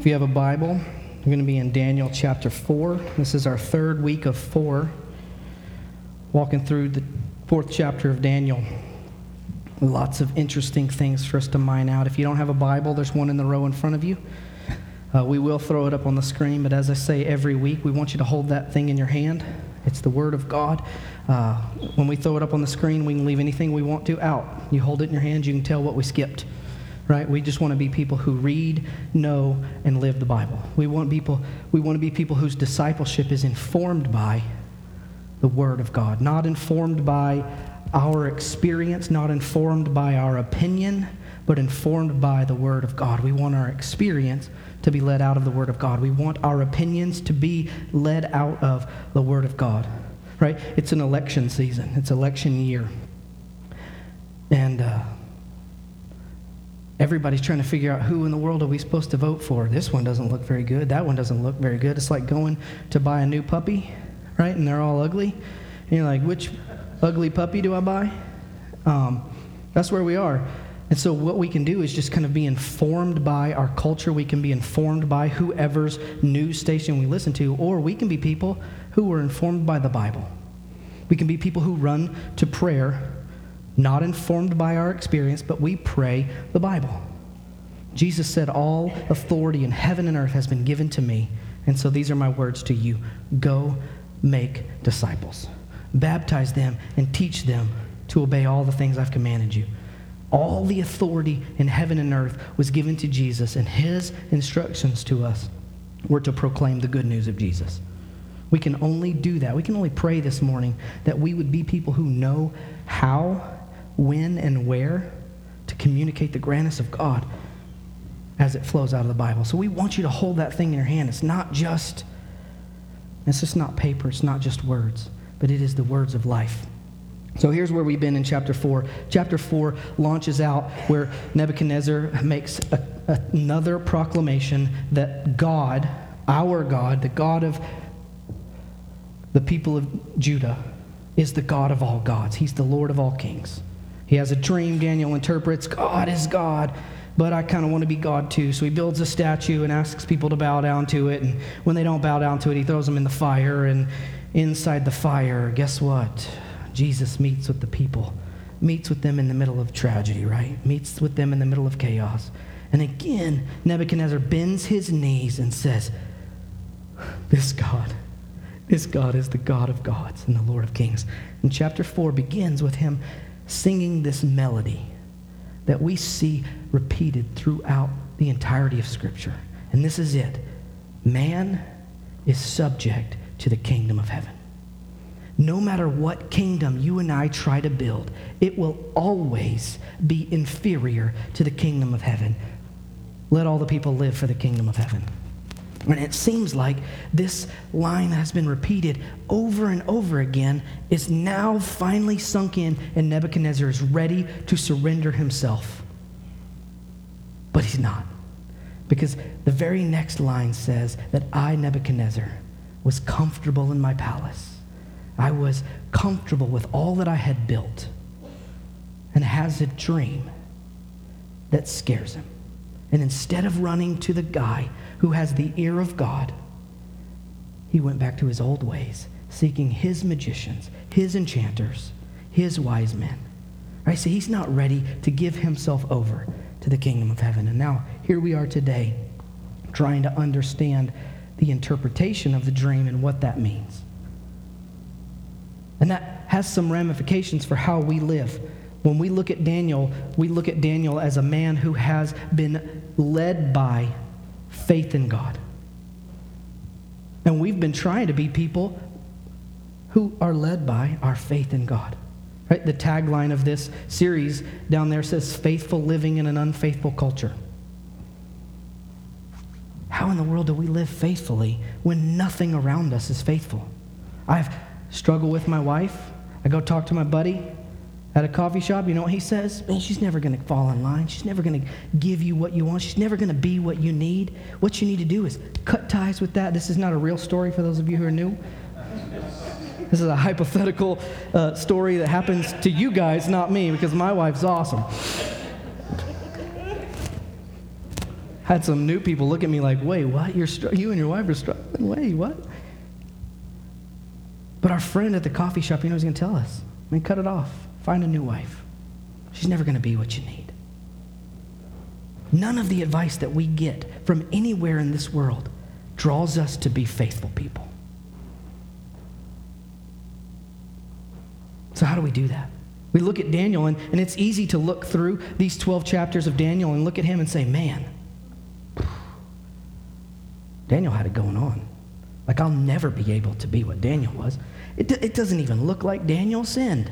If you have a Bible, we're going to be in Daniel chapter 4. This is our third week of four, walking through the fourth chapter of Daniel. Lots of interesting things for us to mine out. If you don't have a Bible, there's one in the row in front of you. Uh, we will throw it up on the screen, but as I say every week, we want you to hold that thing in your hand. It's the Word of God. Uh, when we throw it up on the screen, we can leave anything we want to out. You hold it in your hand, you can tell what we skipped right? We just want to be people who read, know, and live the Bible. We want people we want to be people whose discipleship is informed by the word of God, not informed by our experience, not informed by our opinion, but informed by the word of God. We want our experience to be led out of the word of God. We want our opinions to be led out of the word of God. Right? It's an election season. It's election year. And uh, everybody's trying to figure out who in the world are we supposed to vote for. This one doesn't look very good. That one doesn't look very good. It's like going to buy a new puppy, right? And they're all ugly. And you're like, which ugly puppy do I buy? Um, that's where we are. And so, what we can do is just kind of be informed by our culture. We can be informed by whoever's news station we listen to, or we can be people who are informed by the Bible. We can be people who run to prayer not informed by our experience, but we pray the Bible. Jesus said, All authority in heaven and earth has been given to me. And so these are my words to you Go make disciples, baptize them, and teach them to obey all the things I've commanded you. All the authority in heaven and earth was given to Jesus, and his instructions to us were to proclaim the good news of Jesus. We can only do that. We can only pray this morning that we would be people who know how when and where to communicate the grandness of God as it flows out of the Bible. So we want you to hold that thing in your hand. It's not just it's just not paper, it's not just words, but it is the words of life. So here's where we've been in chapter 4. Chapter 4 launches out where Nebuchadnezzar makes a, another proclamation that God, our God, the God of the people of Judah, is the God of all gods. He's the Lord of all kings. He has a dream, Daniel interprets God is God, but I kind of want to be God too. So he builds a statue and asks people to bow down to it. And when they don't bow down to it, he throws them in the fire. And inside the fire, guess what? Jesus meets with the people, meets with them in the middle of tragedy, right? Meets with them in the middle of chaos. And again, Nebuchadnezzar bends his knees and says, This God, this God is the God of gods and the Lord of kings. And chapter 4 begins with him singing this melody that we see repeated throughout the entirety of Scripture. And this is it man is subject to the kingdom of heaven. No matter what kingdom you and I try to build, it will always be inferior to the kingdom of heaven. Let all the people live for the kingdom of heaven. And it seems like this line that has been repeated over and over again is now finally sunk in, and Nebuchadnezzar is ready to surrender himself. But he's not. Because the very next line says that I, Nebuchadnezzar, was comfortable in my palace. I was comfortable with all that I had built and has a dream that scares him. And instead of running to the guy who has the ear of God, he went back to his old ways, seeking his magicians, his enchanters, his wise men. Right? So he's not ready to give himself over to the kingdom of heaven. And now here we are today, trying to understand the interpretation of the dream and what that means. And that has some ramifications for how we live. When we look at Daniel, we look at Daniel as a man who has been led by faith in God. And we've been trying to be people who are led by our faith in God. Right? The tagline of this series down there says faithful living in an unfaithful culture. How in the world do we live faithfully when nothing around us is faithful? I've struggled with my wife. I go talk to my buddy at a coffee shop, you know what he says? Man, she's never going to fall in line. She's never going to give you what you want. She's never going to be what you need. What you need to do is cut ties with that. This is not a real story for those of you who are new. This is a hypothetical uh, story that happens to you guys, not me, because my wife's awesome. had some new people look at me like, wait, what? You're str- you and your wife are struggling? Wait, what? But our friend at the coffee shop, you know, he's going to tell us, I mean, cut it off. Find a new wife. She's never going to be what you need. None of the advice that we get from anywhere in this world draws us to be faithful people. So, how do we do that? We look at Daniel, and, and it's easy to look through these 12 chapters of Daniel and look at him and say, man, Daniel had it going on. Like, I'll never be able to be what Daniel was. It, it doesn't even look like Daniel sinned.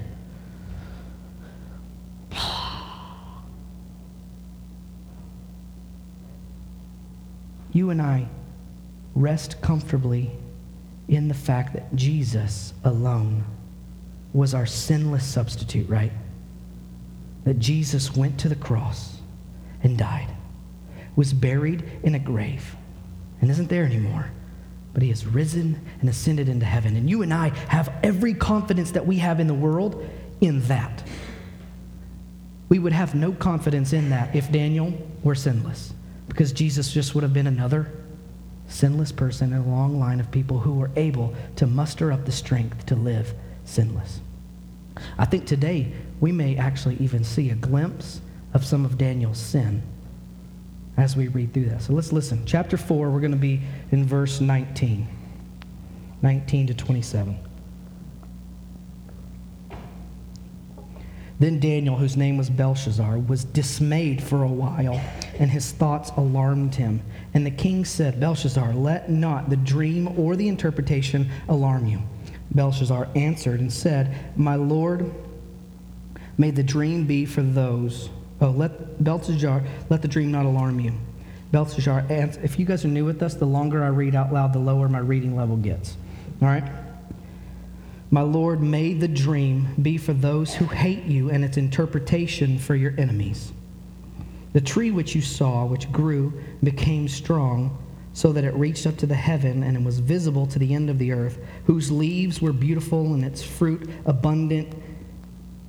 You and I rest comfortably in the fact that Jesus alone was our sinless substitute, right? That Jesus went to the cross and died, was buried in a grave, and isn't there anymore. But he has risen and ascended into heaven. And you and I have every confidence that we have in the world in that. We would have no confidence in that if Daniel were sinless, because Jesus just would have been another sinless person in a long line of people who were able to muster up the strength to live sinless. I think today we may actually even see a glimpse of some of Daniel's sin as we read through that. So let's listen. Chapter 4, we're going to be in verse 19. 19 to 27. Then Daniel, whose name was Belshazzar, was dismayed for a while, and his thoughts alarmed him. And the king said, Belshazzar, let not the dream or the interpretation alarm you. Belshazzar answered and said, My lord, may the dream be for those. Oh, let Belshazzar, let the dream not alarm you. Belshazzar, if you guys are new with us, the longer I read out loud, the lower my reading level gets. All right? My Lord, may the dream be for those who hate you and its interpretation for your enemies. The tree which you saw, which grew, became strong so that it reached up to the heaven and it was visible to the end of the earth, whose leaves were beautiful and its fruit abundant,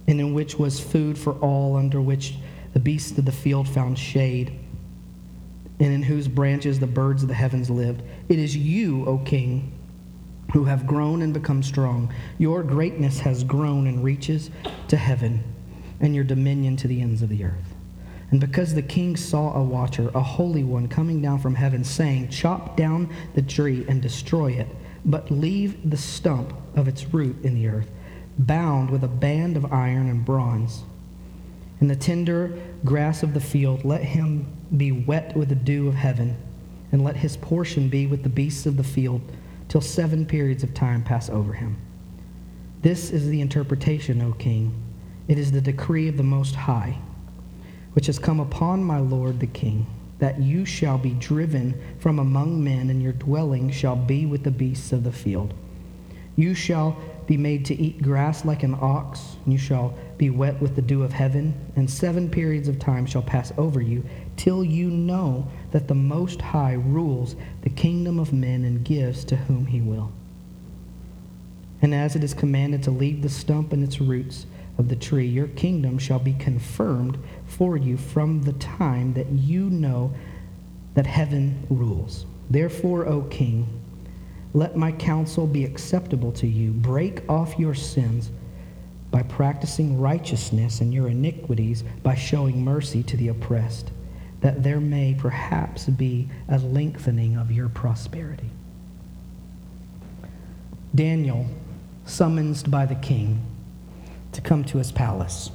and in which was food for all, under which the beasts of the field found shade, and in whose branches the birds of the heavens lived. It is you, O king, who have grown and become strong. Your greatness has grown and reaches to heaven, and your dominion to the ends of the earth. And because the king saw a watcher, a holy one, coming down from heaven, saying, Chop down the tree and destroy it, but leave the stump of its root in the earth, bound with a band of iron and bronze. And the tender grass of the field, let him be wet with the dew of heaven, and let his portion be with the beasts of the field, till seven periods of time pass over him. This is the interpretation, O king. It is the decree of the Most High which has come upon my lord the king, that you shall be driven from among men, and your dwelling shall be with the beasts of the field. You shall be made to eat grass like an ox, and you shall be wet with the dew of heaven, and seven periods of time shall pass over you, till you know that the Most High rules the kingdom of men and gives to whom he will. And as it is commanded to leave the stump and its roots, of the tree, your kingdom shall be confirmed for you from the time that you know that heaven rules. Therefore, O king, let my counsel be acceptable to you. Break off your sins by practicing righteousness and your iniquities by showing mercy to the oppressed, that there may perhaps be a lengthening of your prosperity. Daniel, summoned by the king, to come to his palace.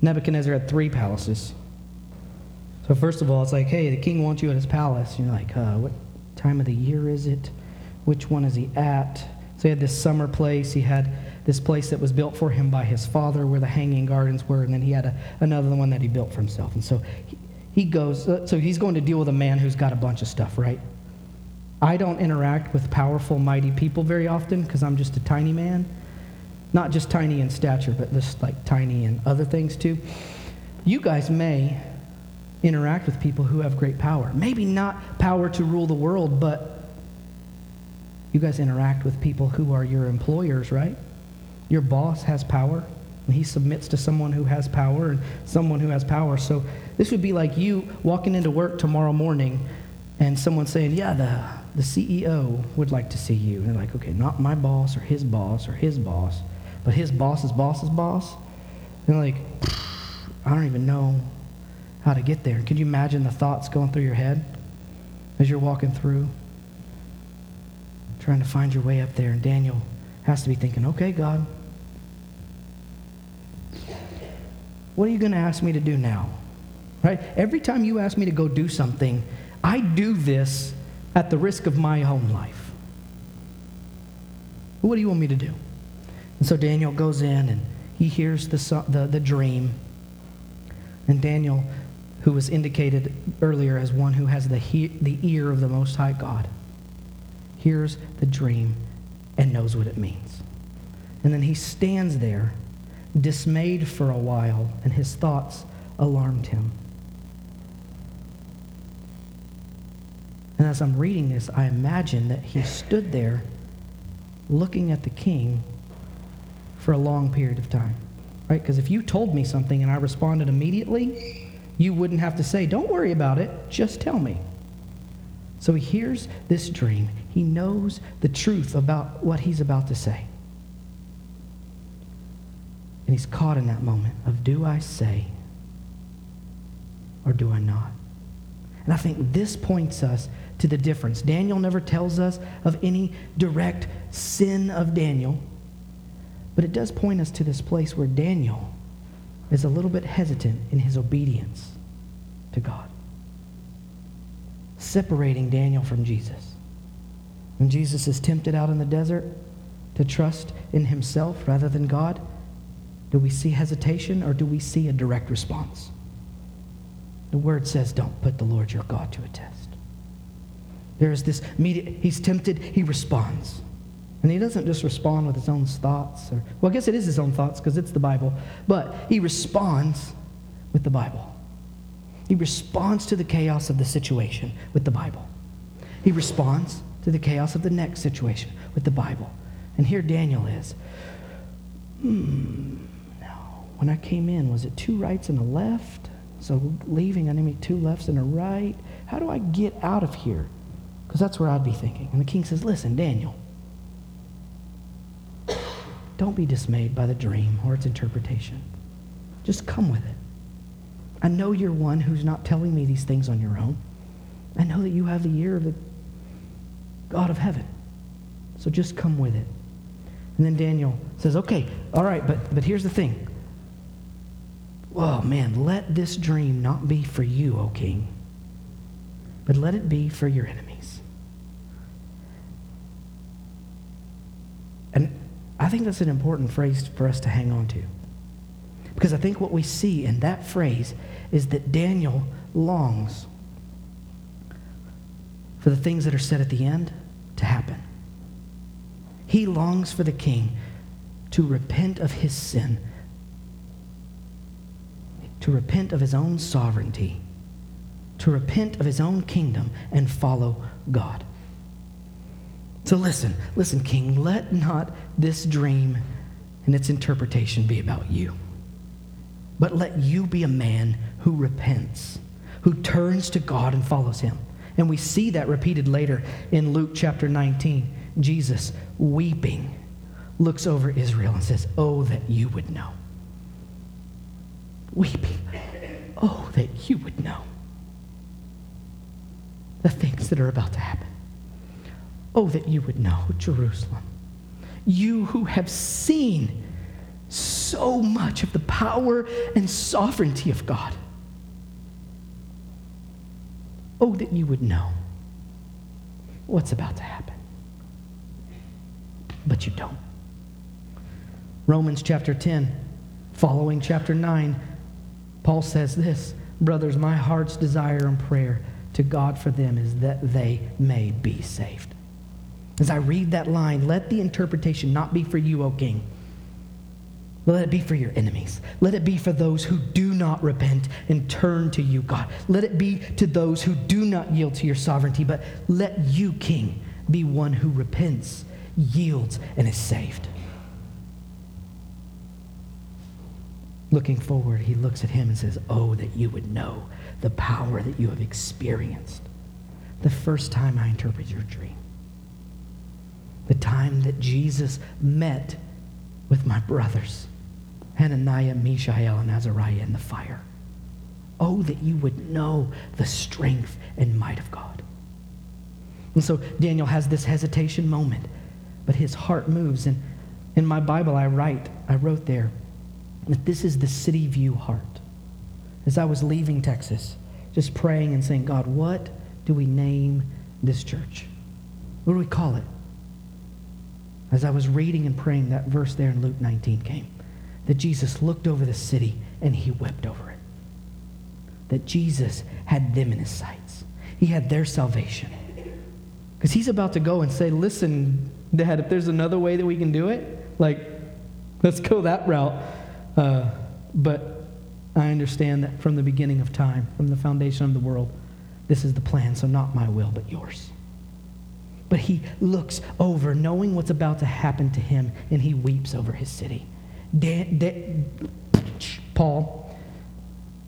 Nebuchadnezzar had three palaces. So, first of all, it's like, hey, the king wants you at his palace. And you're like, uh, what time of the year is it? Which one is he at? So, he had this summer place. He had this place that was built for him by his father where the hanging gardens were. And then he had a, another one that he built for himself. And so he, he goes, uh, so he's going to deal with a man who's got a bunch of stuff, right? I don't interact with powerful, mighty people very often because I'm just a tiny man. Not just tiny in stature, but just like tiny in other things too. You guys may interact with people who have great power. Maybe not power to rule the world, but you guys interact with people who are your employers, right? Your boss has power. And he submits to someone who has power and someone who has power. So this would be like you walking into work tomorrow morning and someone saying, Yeah, the, the CEO would like to see you. And you're like, Okay, not my boss or his boss or his boss, but his boss's boss's boss. And like, I don't even know how to get there. Can you imagine the thoughts going through your head as you're walking through? Trying to find your way up there. And Daniel has to be thinking, okay, God, what are you going to ask me to do now? Right? Every time you ask me to go do something, I do this at the risk of my own life. What do you want me to do? And so Daniel goes in and he hears the, the, the dream. And Daniel, who was indicated earlier as one who has the, he, the ear of the Most High God, hears the dream and knows what it means. And then he stands there, dismayed for a while, and his thoughts alarmed him. And as I'm reading this, I imagine that he stood there looking at the king for a long period of time. Right? Because if you told me something and I responded immediately, you wouldn't have to say, Don't worry about it, just tell me. So he hears this dream. He knows the truth about what he's about to say. And he's caught in that moment of do I say or do I not? And I think this points us to the difference. Daniel never tells us of any direct sin of Daniel, but it does point us to this place where Daniel is a little bit hesitant in his obedience to God, separating Daniel from Jesus. When Jesus is tempted out in the desert to trust in himself rather than God, do we see hesitation or do we see a direct response? The word says, don't put the Lord your God to a test. There is this immediate, he's tempted, he responds. And he doesn't just respond with his own thoughts. Or, well, I guess it is his own thoughts because it's the Bible. But he responds with the Bible. He responds to the chaos of the situation with the Bible. He responds to the chaos of the next situation with the Bible. And here Daniel is. Hmm, no. When I came in, was it two rights and a left? So leaving, I need two lefts and a right. How do I get out of here? Because that's where I'd be thinking. And the king says, Listen, Daniel, don't be dismayed by the dream or its interpretation. Just come with it. I know you're one who's not telling me these things on your own. I know that you have the ear of the God of heaven. So just come with it. And then Daniel says, okay, all right, but, but here's the thing. Oh, man, let this dream not be for you, O king, but let it be for your enemies. And I think that's an important phrase for us to hang on to. Because I think what we see in that phrase is that Daniel longs for the things that are said at the end to happen. He longs for the king to repent of his sin, to repent of his own sovereignty, to repent of his own kingdom and follow God. So listen, listen, King, let not this dream and its interpretation be about you, but let you be a man who repents, who turns to God and follows him. And we see that repeated later in Luke chapter 19. Jesus, weeping, looks over Israel and says, Oh, that you would know. Weeping, oh, that you would know the things that are about to happen. Oh, that you would know, Jerusalem. You who have seen so much of the power and sovereignty of God. Oh, that you would know what's about to happen. But you don't. Romans chapter 10, following chapter 9, Paul says this Brothers, my heart's desire and prayer to God for them is that they may be saved. As I read that line, let the interpretation not be for you, O king. Let it be for your enemies. Let it be for those who do not repent and turn to you, God. Let it be to those who do not yield to your sovereignty, but let you, King, be one who repents, yields, and is saved. looking forward, he looks at him and says, Oh, that you would know the power that you have experienced the first time I interpret your dream. The time that Jesus met with my brothers, Hananiah, Mishael, and Azariah in the fire. Oh, that you would know the strength and might of God. And so Daniel has this hesitation moment, but his heart moves. And in my Bible, I write, I wrote there that this is the city view heart. As I was leaving Texas, just praying and saying, God, what do we name this church? What do we call it? As I was reading and praying, that verse there in Luke 19 came that Jesus looked over the city and he wept over it. That Jesus had them in his sights, he had their salvation. Because he's about to go and say, Listen, Dad, if there's another way that we can do it, like, let's go that route. Uh, but I understand that from the beginning of time, from the foundation of the world, this is the plan, so not my will, but yours. But he looks over, knowing what's about to happen to him, and he weeps over his city. Dan, Dan, Paul,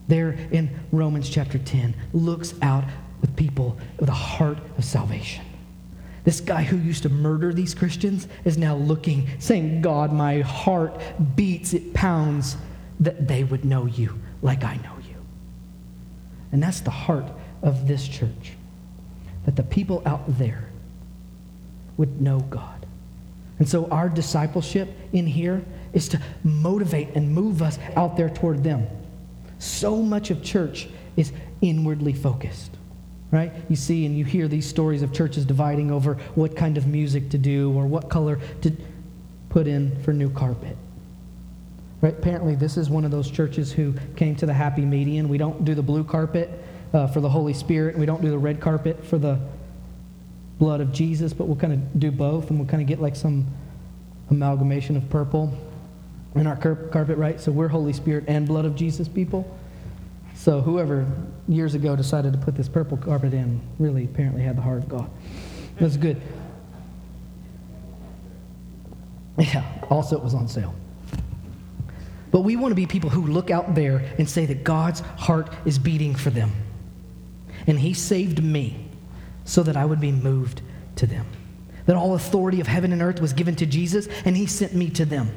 there in Romans chapter 10, looks out with people with a heart of salvation. This guy who used to murder these Christians is now looking, saying, God, my heart beats, it pounds that they would know you like I know you. And that's the heart of this church. That the people out there would know God. And so our discipleship in here is to motivate and move us out there toward them. So much of church is inwardly focused, right? You see and you hear these stories of churches dividing over what kind of music to do or what color to put in for new carpet. Right? Apparently, this is one of those churches who came to the happy median. We don't do the blue carpet uh, for the Holy Spirit, we don't do the red carpet for the blood of Jesus, but we'll kind of do both, and we'll kind of get like some amalgamation of purple in our carpet, right? So we're Holy Spirit and blood of Jesus people. So whoever years ago decided to put this purple carpet in really apparently had the heart of God. That's good. Yeah, also it was on sale. But we want to be people who look out there and say that God's heart is beating for them. And He saved me so that I would be moved to them. That all authority of heaven and earth was given to Jesus, and He sent me to them.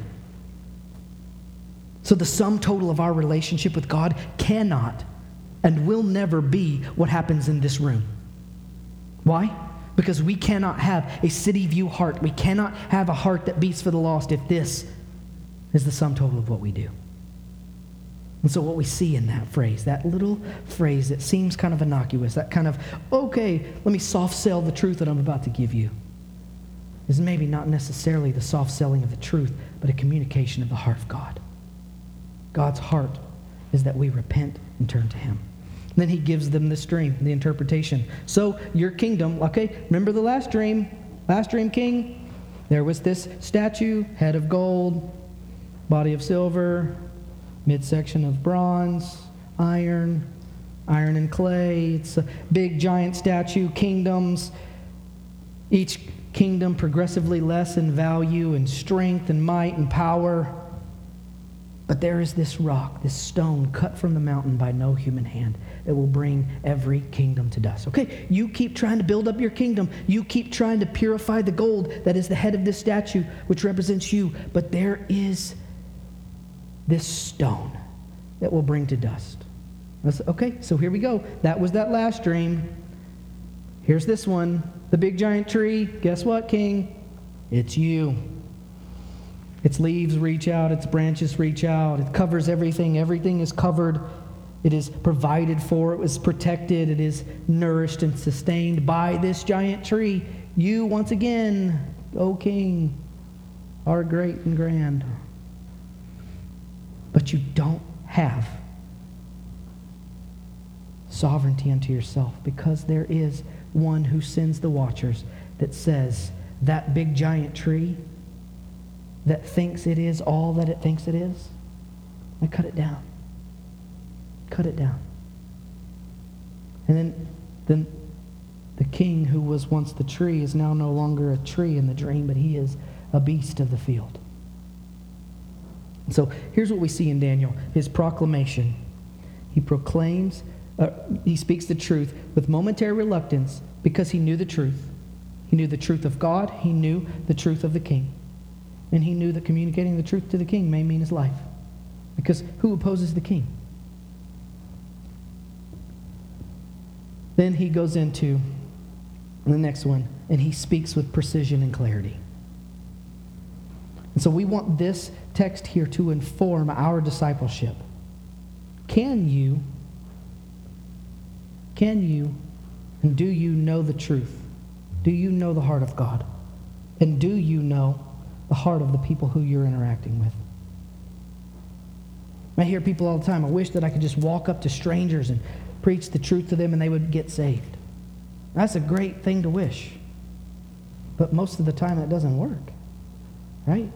So the sum total of our relationship with God cannot and will never be what happens in this room. Why? Because we cannot have a city view heart. We cannot have a heart that beats for the lost if this is the sum total of what we do. And so, what we see in that phrase, that little phrase that seems kind of innocuous, that kind of, okay, let me soft sell the truth that I'm about to give you, is maybe not necessarily the soft selling of the truth, but a communication of the heart of God. God's heart is that we repent and turn to Him. And then He gives them this dream, the interpretation. So, your kingdom, okay, remember the last dream? Last dream, king? There was this statue, head of gold, body of silver, midsection of bronze, iron, iron and clay. It's a big, giant statue, kingdoms. Each kingdom progressively less in value and strength and might and power. But there is this rock, this stone cut from the mountain by no human hand that will bring every kingdom to dust. Okay, you keep trying to build up your kingdom. You keep trying to purify the gold that is the head of this statue, which represents you. But there is this stone that will bring to dust. okay, so here we go. That was that last dream. Here's this one the big giant tree. Guess what, King? It's you. Its leaves reach out, its branches reach out, it covers everything. Everything is covered. It is provided for, it was protected, it is nourished and sustained by this giant tree. You, once again, O King, are great and grand but you don't have sovereignty unto yourself because there is one who sends the watchers that says that big giant tree that thinks it is all that it thinks it is, and cut it down. Cut it down. And then, then the king who was once the tree is now no longer a tree in the dream, but he is a beast of the field. So here's what we see in Daniel his proclamation. He proclaims, uh, he speaks the truth with momentary reluctance because he knew the truth. He knew the truth of God, he knew the truth of the king. And he knew that communicating the truth to the king may mean his life. Because who opposes the king? Then he goes into the next one, and he speaks with precision and clarity. And so we want this text here to inform our discipleship. Can you, can you, and do you know the truth? Do you know the heart of God? And do you know the heart of the people who you're interacting with? I hear people all the time, I wish that I could just walk up to strangers and preach the truth to them and they would get saved. That's a great thing to wish. But most of the time, that doesn't work, right?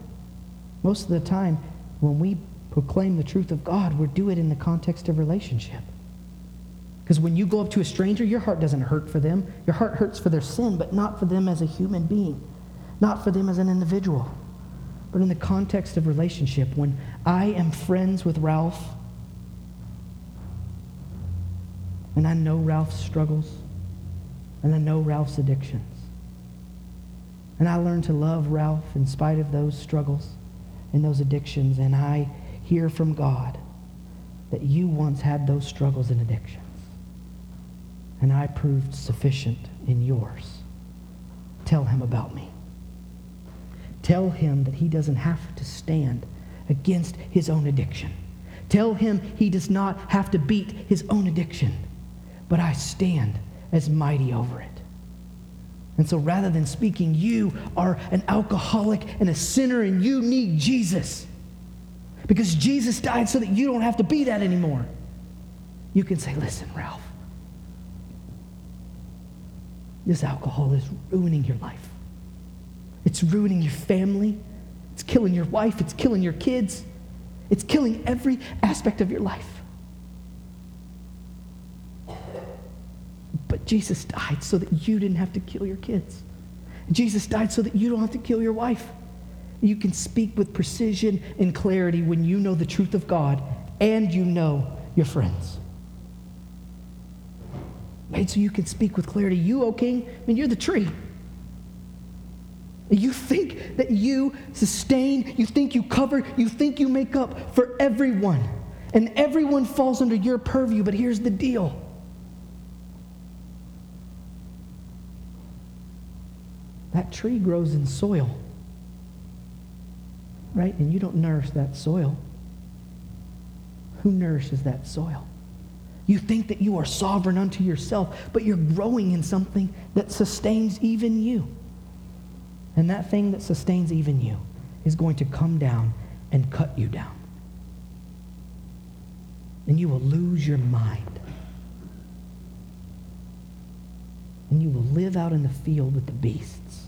Most of the time, when we proclaim the truth of God, we do it in the context of relationship. Because when you go up to a stranger, your heart doesn't hurt for them. Your heart hurts for their sin, but not for them as a human being, not for them as an individual. But in the context of relationship, when I am friends with Ralph, and I know Ralph's struggles, and I know Ralph's addictions, and I learn to love Ralph in spite of those struggles, and those addictions, and I hear from God that you once had those struggles and addictions, and I proved sufficient in yours. Tell him about me. Tell him that he doesn't have to stand against his own addiction. Tell him he does not have to beat his own addiction, but I stand as mighty over it. And so rather than speaking, you are an alcoholic and a sinner and you need Jesus. Because Jesus died so that you don't have to be that anymore. You can say, listen, Ralph, this alcohol is ruining your life. It's ruining your family. It's killing your wife. It's killing your kids. It's killing every aspect of your life. But Jesus died so that you didn't have to kill your kids. Jesus died so that you don't have to kill your wife. You can speak with precision and clarity when you know the truth of God and you know your friends. Right? So you can speak with clarity. You, O king, I mean, you're the tree. You think that you sustain, you think you cover, you think you make up for everyone. And everyone falls under your purview, but here's the deal That tree grows in soil, right? And you don't nourish that soil. Who nourishes that soil? You think that you are sovereign unto yourself, but you're growing in something that sustains even you. And that thing that sustains even you is going to come down and cut you down. And you will lose your mind. And you will live out in the field with the beasts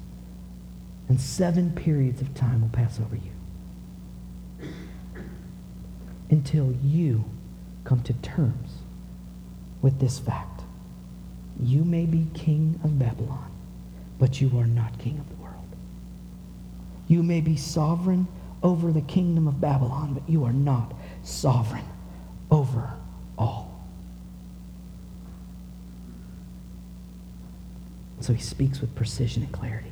and seven periods of time will pass over you until you come to terms with this fact. You may be king of Babylon, but you are not king of the world. You may be sovereign over the kingdom of Babylon, but you are not sovereign over all. So he speaks with precision and clarity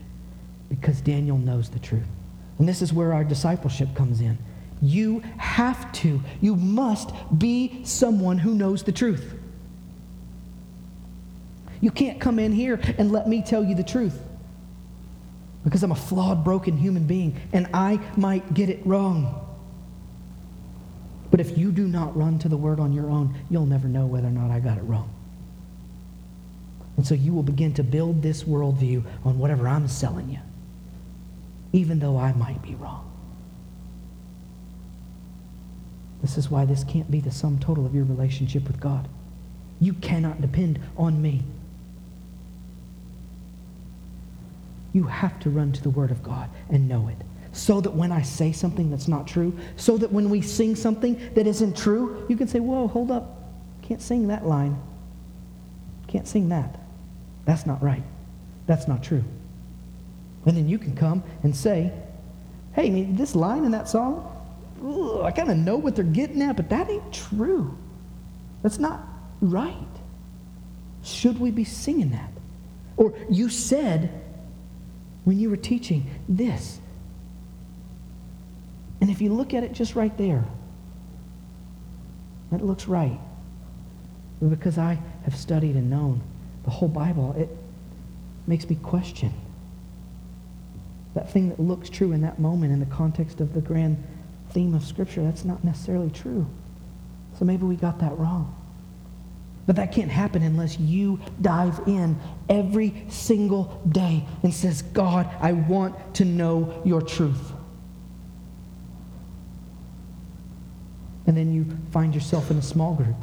because Daniel knows the truth. And this is where our discipleship comes in. You have to, you must be someone who knows the truth. You can't come in here and let me tell you the truth because I'm a flawed, broken human being and I might get it wrong. But if you do not run to the word on your own, you'll never know whether or not I got it wrong. And so you will begin to build this worldview on whatever I'm selling you even though I might be wrong. This is why this can't be the sum total of your relationship with God. You cannot depend on me. You have to run to the Word of God and know it. So that when I say something that's not true, so that when we sing something that isn't true, you can say, Whoa, hold up. Can't sing that line. Can't sing that. That's not right. That's not true. And then you can come and say, hey, this line in that song, I kind of know what they're getting at, but that ain't true. That's not right. Should we be singing that? Or you said when you were teaching this. And if you look at it just right there, that looks right. But because I have studied and known the whole Bible, it makes me question that thing that looks true in that moment in the context of the grand theme of Scripture. That's not necessarily true. So maybe we got that wrong. But that can't happen unless you dive in every single day and says, God, I want to know your truth. And then you find yourself in a small group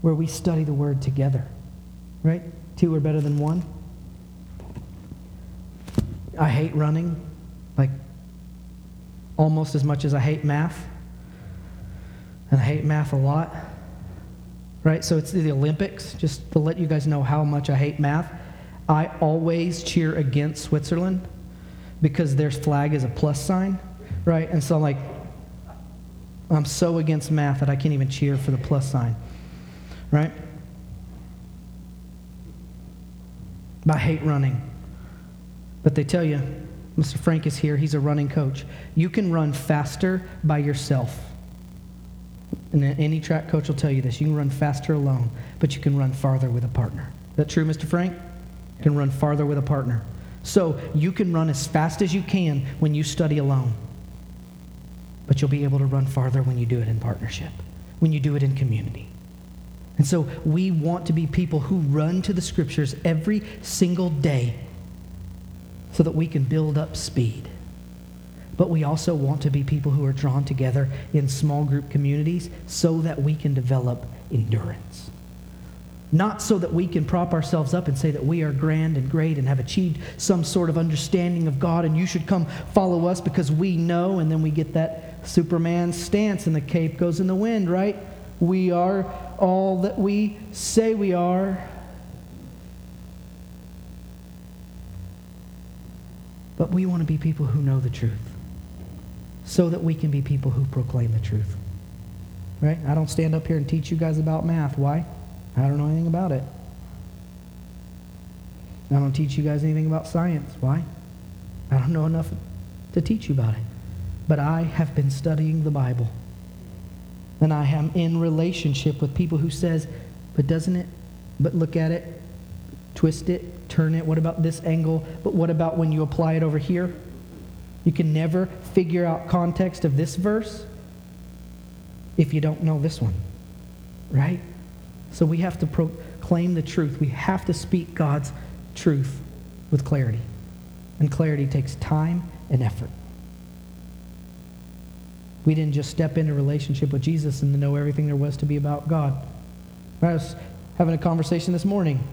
where we study the word together. Right? Two are better than one. I hate running, like almost as much as I hate math. And I hate math a lot. Right? So it's the Olympics, just to let you guys know how much I hate math. I always cheer against Switzerland because their flag is a plus sign, right? And so, I'm like, I'm so against math that I can't even cheer for the plus sign, right? But I hate running. But they tell you, Mr. Frank is here, he's a running coach. You can run faster by yourself. And any track coach will tell you this. You can run faster alone, but you can run farther with a partner. Is that true, Mr. Frank? You can run farther with a partner. So you can run as fast as you can when you study alone, but you'll be able to run farther when you do it in partnership, when you do it in community. And so we want to be people who run to the scriptures every single day so that we can build up speed. But we also want to be people who are drawn together in small group communities so that we can develop endurance. Not so that we can prop ourselves up and say that we are grand and great and have achieved some sort of understanding of God and you should come follow us because we know, and then we get that Superman stance and the cape goes in the wind, right? We are all that we say we are. But we want to be people who know the truth so that we can be people who proclaim the truth. Right? I don't stand up here and teach you guys about math. Why? I don't know anything about it. I don't teach you guys anything about science. Why? I don't know enough to teach you about it. But I have been studying the Bible. And I am in relationship with people who says, but doesn't it, but look at it, twist it, turn it, what about this angle? But what about when you apply it over here? You can never figure out context of this verse if you don't know this one. Right? So we have to proclaim the truth. We have to speak God's truth with clarity. And clarity takes time and effort. We didn't just step into a relationship with Jesus and know everything there was to be about God. I was having a conversation this morning.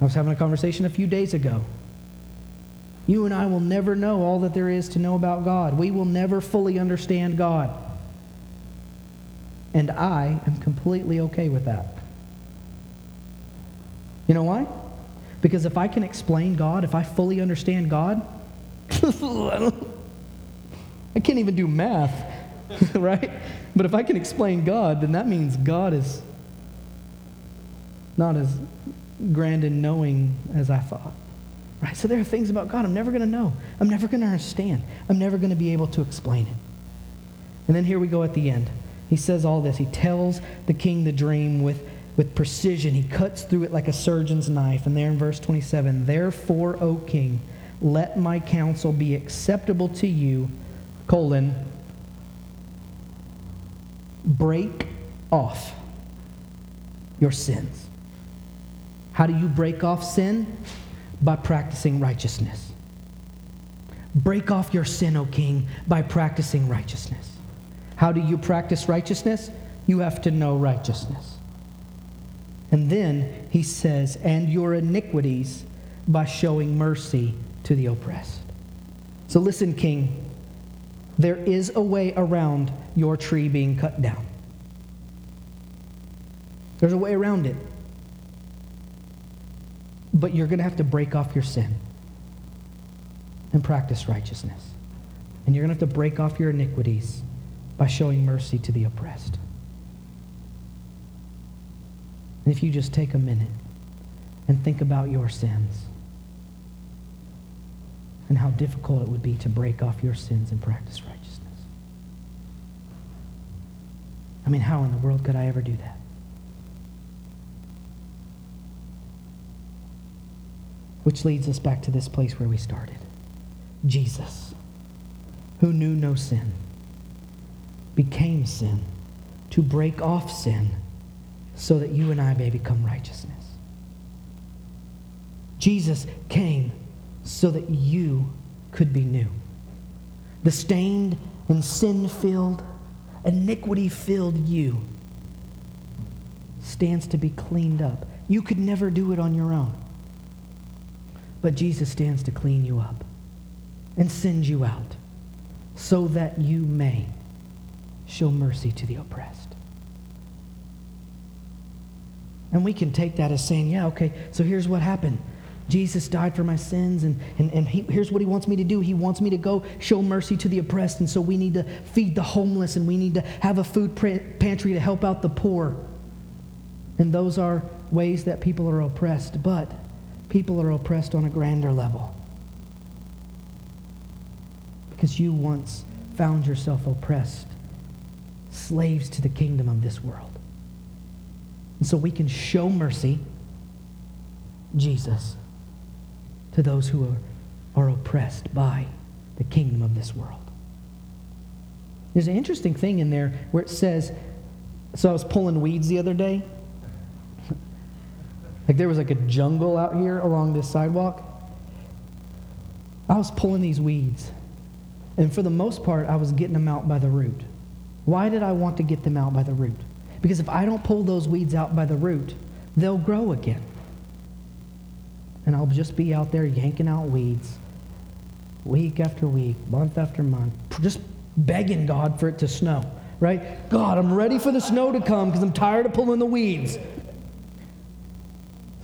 I was having a conversation a few days ago. You and I will never know all that there is to know about God. We will never fully understand God. And I am completely okay with that. You know why? Because if I can explain God, if I fully understand God, I can't even do math, right? But if I can explain God, then that means God is not as grand and knowing as I thought. Right? So there are things about God I'm never going to know. I'm never going to understand. I'm never going to be able to explain it. And then here we go at the end. He says all this. He tells the king the dream with, with precision. He cuts through it like a surgeon's knife. And there in verse 27, Therefore, O king, let my counsel be acceptable to you, colon, break off your sins. How do you break off sin? By practicing righteousness. Break off your sin, O king, by practicing righteousness. How do you practice righteousness? You have to know righteousness. And then he says, and your iniquities by showing mercy to the oppressed. So listen, king, there is a way around your tree being cut down. There's a way around it. But you're going to have to break off your sin and practice righteousness. And you're going to have to break off your iniquities by showing mercy to the oppressed. And if you just take a minute and think about your sins and how difficult it would be to break off your sins and practice righteousness. I mean, how in the world could I ever do that? Which leads us back to this place where we started Jesus, who knew no sin, became sin to break off sin so that you and I may become righteousness. Jesus came so that you could be new. The stained and sin filled, iniquity filled you stands to be cleaned up. You could never do it on your own. But Jesus stands to clean you up and send you out so that you may show mercy to the oppressed. And we can take that as saying, yeah, okay, so here's what happened. Jesus died for my sins, and, and, and he, here's what he wants me to do. He wants me to go show mercy to the oppressed, and so we need to feed the homeless, and we need to have a food pantry to help out the poor. And those are ways that people are oppressed. But people are oppressed on a grander level. Because you once found yourself oppressed, slaves to the kingdom of this world. And so we can show mercy, Jesus, to those who are, are oppressed by the kingdom of this world. There's an interesting thing in there where it says, so I was pulling weeds the other day. Like there was like a jungle out here along this sidewalk. I was pulling these weeds. And for the most part, I was getting them out by the root. Why did I want to get them out by the root? Because if I don't pull those weeds out by the root, they'll grow again. And I'll just be out there yanking out weeds week after week, month after month, just begging God for it to snow, right? God, I'm ready for the snow to come because I'm tired of pulling the weeds.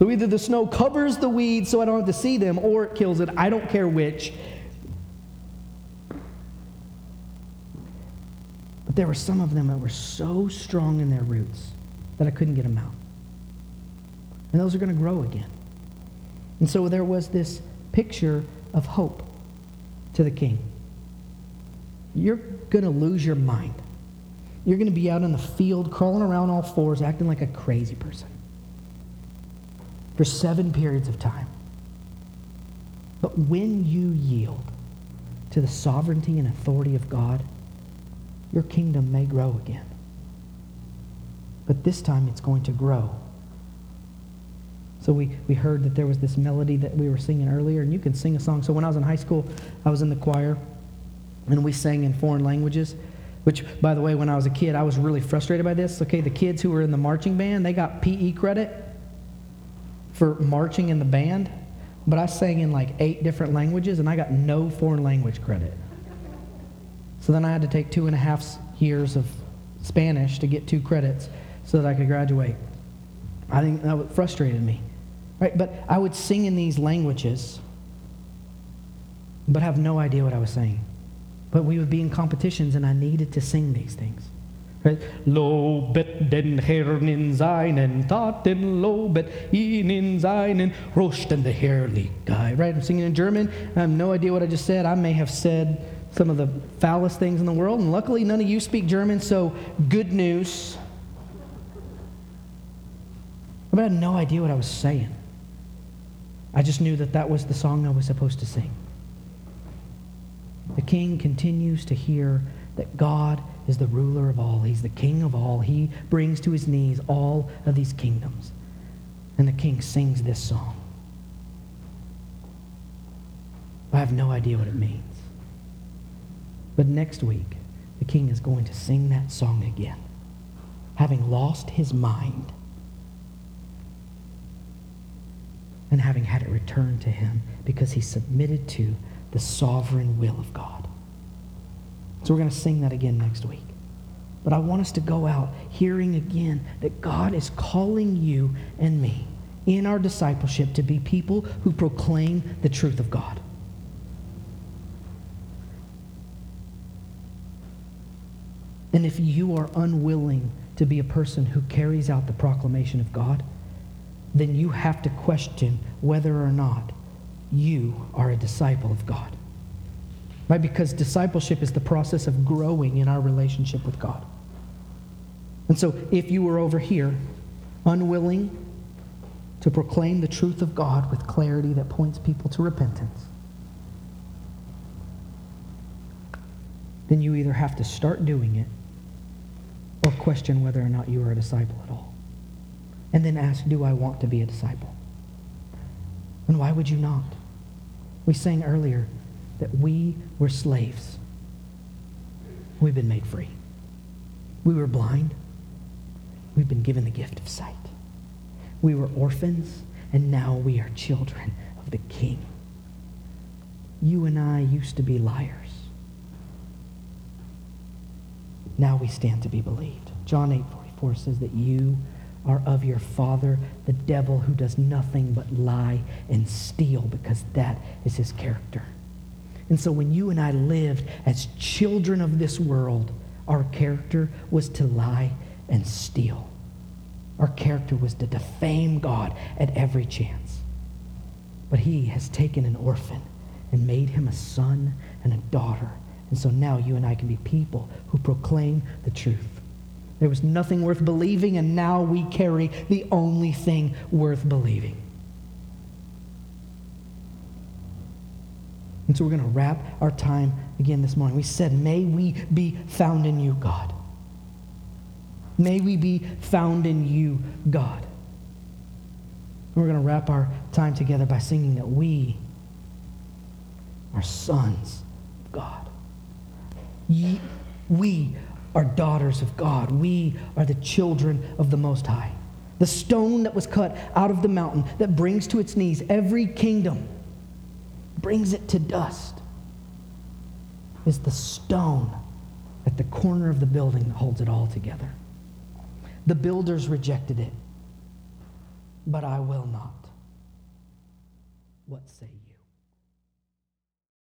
So either the snow covers the weeds so I don't have to see them, or it kills it. I don't care which. But there were some of them that were so strong in their roots that I couldn't get them out. And those are going to grow again. And so there was this picture of hope to the king. You're going to lose your mind. You're going to be out in the field crawling around all fours, acting like a crazy person for seven periods of time. But when you yield to the sovereignty and authority of God, your kingdom may grow again. But this time it's going to grow. So we, we heard that there was this melody that we were singing earlier, and you can sing a song. So when I was in high school, I was in the choir, and we sang in foreign languages. Which, by the way, when I was a kid, I was really frustrated by this. Okay, the kids who were in the marching band, they got PE credit for marching in the band, but I sang in like eight different languages and I got no foreign language credit. So then I had to take two and a half years of Spanish to get two credits so that I could graduate. I think that frustrated me. Right? But I would sing in these languages, but have no idea what I was saying. But we would be in competitions and I needed to sing these things. Lobet den Herrn in seinen Taten, lobet ihn in seinen Rosten, the Herrlichkeit. Right? I'm singing in German. I have no idea what I just said. I may have said some of the foulest things in the world, and luckily none of you speak German, so good news. I had no idea what I was saying. I just knew that that was the song I was supposed to sing. The king continues to hear that God is the ruler of all. He's the king of all. He brings to his knees all of these kingdoms. And the king sings this song. I have no idea what it means. But next week, the king is going to sing that song again, having lost his mind and having had it returned to him because he submitted to the sovereign will of God. So we're going to sing that again next week. But I want us to go out hearing again that God is calling you and me in our discipleship to be people who proclaim the truth of God. And if you are unwilling to be a person who carries out the proclamation of God, then you have to question whether or not you are a disciple of God. Right? Because discipleship is the process of growing in our relationship with God. And so if you were over here, unwilling to proclaim the truth of God with clarity that points people to repentance, then you either have to start doing it or question whether or not you are a disciple at all. And then ask, do I want to be a disciple? And why would you not? We sang earlier that we were slaves. We've been made free. We were blind. We've been given the gift of sight. We were orphans, and now we are children of the King. You and I used to be liars. Now we stand to be believed. John 8 44 says that you are of your father, the devil, who does nothing but lie and steal, because that is his character. And so when you and I lived as children of this world, our character was to lie and steal. Our character was to defame God at every chance. But he has taken an orphan and made him a son and a daughter. And so now you and I can be people who proclaim the truth. There was nothing worth believing, and now we carry the only thing worth believing. And so we're going to wrap our time again this morning. We said, May we be found in you, God. May we be found in you, God. And we're going to wrap our time together by singing that we are sons of God. Ye, we are daughters of God. We are the children of the Most High. The stone that was cut out of the mountain that brings to its knees every kingdom brings it to dust is the stone at the corner of the building that holds it all together. The builders rejected it, but I will not. What say?